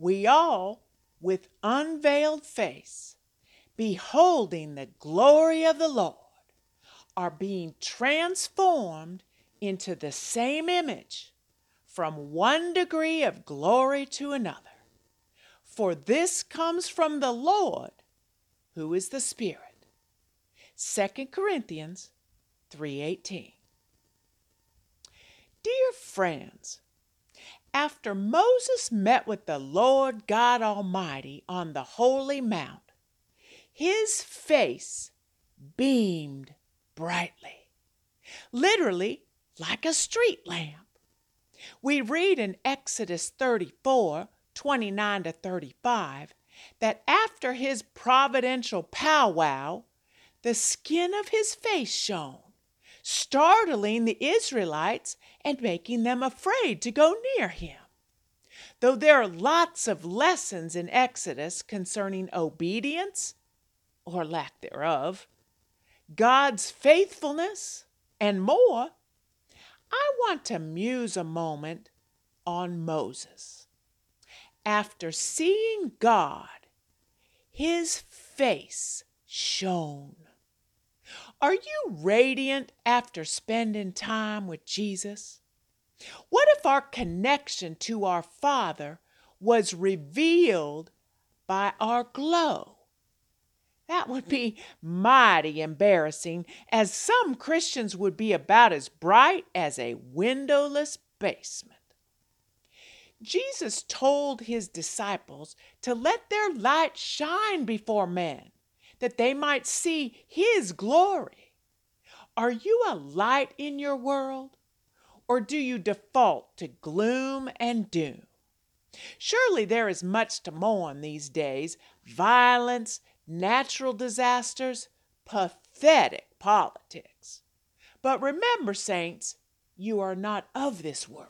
we all, with unveiled face, beholding the glory of the Lord, are being transformed into the same image from one degree of glory to another. For this comes from the Lord, who is the Spirit. 2 Corinthians 3:18. Dear friends, after Moses met with the Lord God Almighty on the holy mount, his face beamed brightly, literally like a street lamp. We read in Exodus 34 29 to 35 that after his providential powwow, the skin of his face shone, startling the Israelites and making them afraid to go near him. Though there are lots of lessons in Exodus concerning obedience, or lack thereof, God's faithfulness, and more, I want to muse a moment on Moses. After seeing God, his face shone. Are you radiant after spending time with Jesus? What if our connection to our Father was revealed by our glow? That would be mighty embarrassing, as some Christians would be about as bright as a windowless basement. Jesus told his disciples to let their light shine before men, that they might see his glory. Are you a light in your world, or do you default to gloom and doom? Surely there is much to mourn these days violence, natural disasters, pathetic politics. But remember, saints, you are not of this world.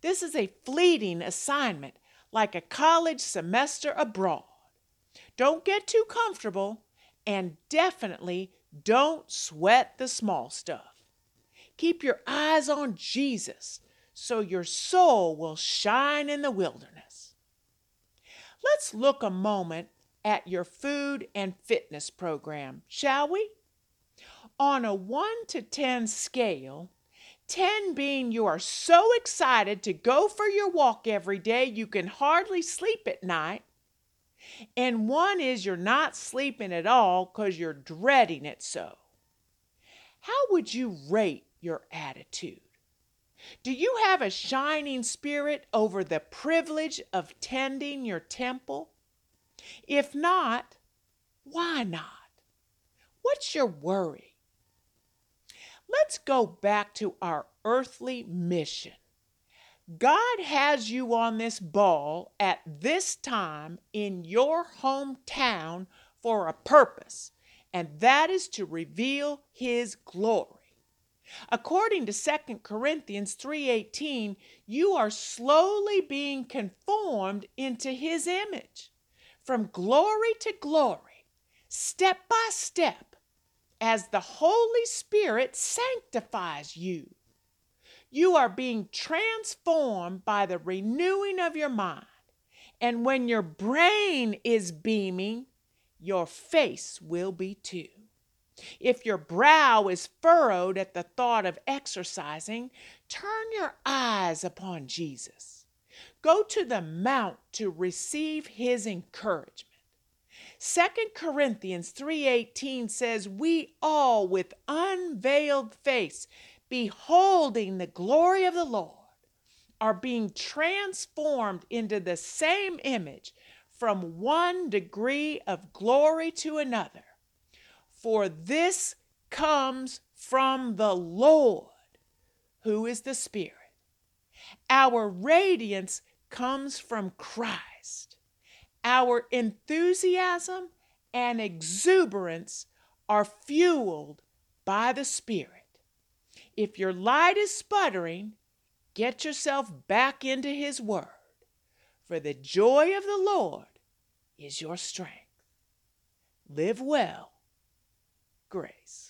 This is a fleeting assignment, like a college semester abroad. Don't get too comfortable, and definitely don't sweat the small stuff. Keep your eyes on Jesus so your soul will shine in the wilderness. Let's look a moment at your food and fitness program, shall we? On a 1 to 10 scale, 10 being you are so excited to go for your walk every day you can hardly sleep at night, and 1 is you're not sleeping at all because you're dreading it so. How would you rate your attitude? Do you have a shining spirit over the privilege of tending your temple? If not, why not? What's your worry? Let's go back to our earthly mission. God has you on this ball at this time in your hometown for a purpose, and that is to reveal his glory. According to 2 Corinthians 3:18, you are slowly being conformed into his image from glory to glory, step by step, as the Holy Spirit sanctifies you. You are being transformed by the renewing of your mind. And when your brain is beaming, your face will be too. If your brow is furrowed at the thought of exercising, turn your eyes upon Jesus. Go to the mount to receive his encouragement. 2 Corinthians 3:18 says, "We all with unveiled face, beholding the glory of the Lord, are being transformed into the same image from one degree of glory to another. For this comes from the Lord, who is the Spirit. Our radiance comes from Christ. Our enthusiasm and exuberance are fueled by the Spirit. If your light is sputtering, get yourself back into His Word, for the joy of the Lord is your strength. Live well. Grace.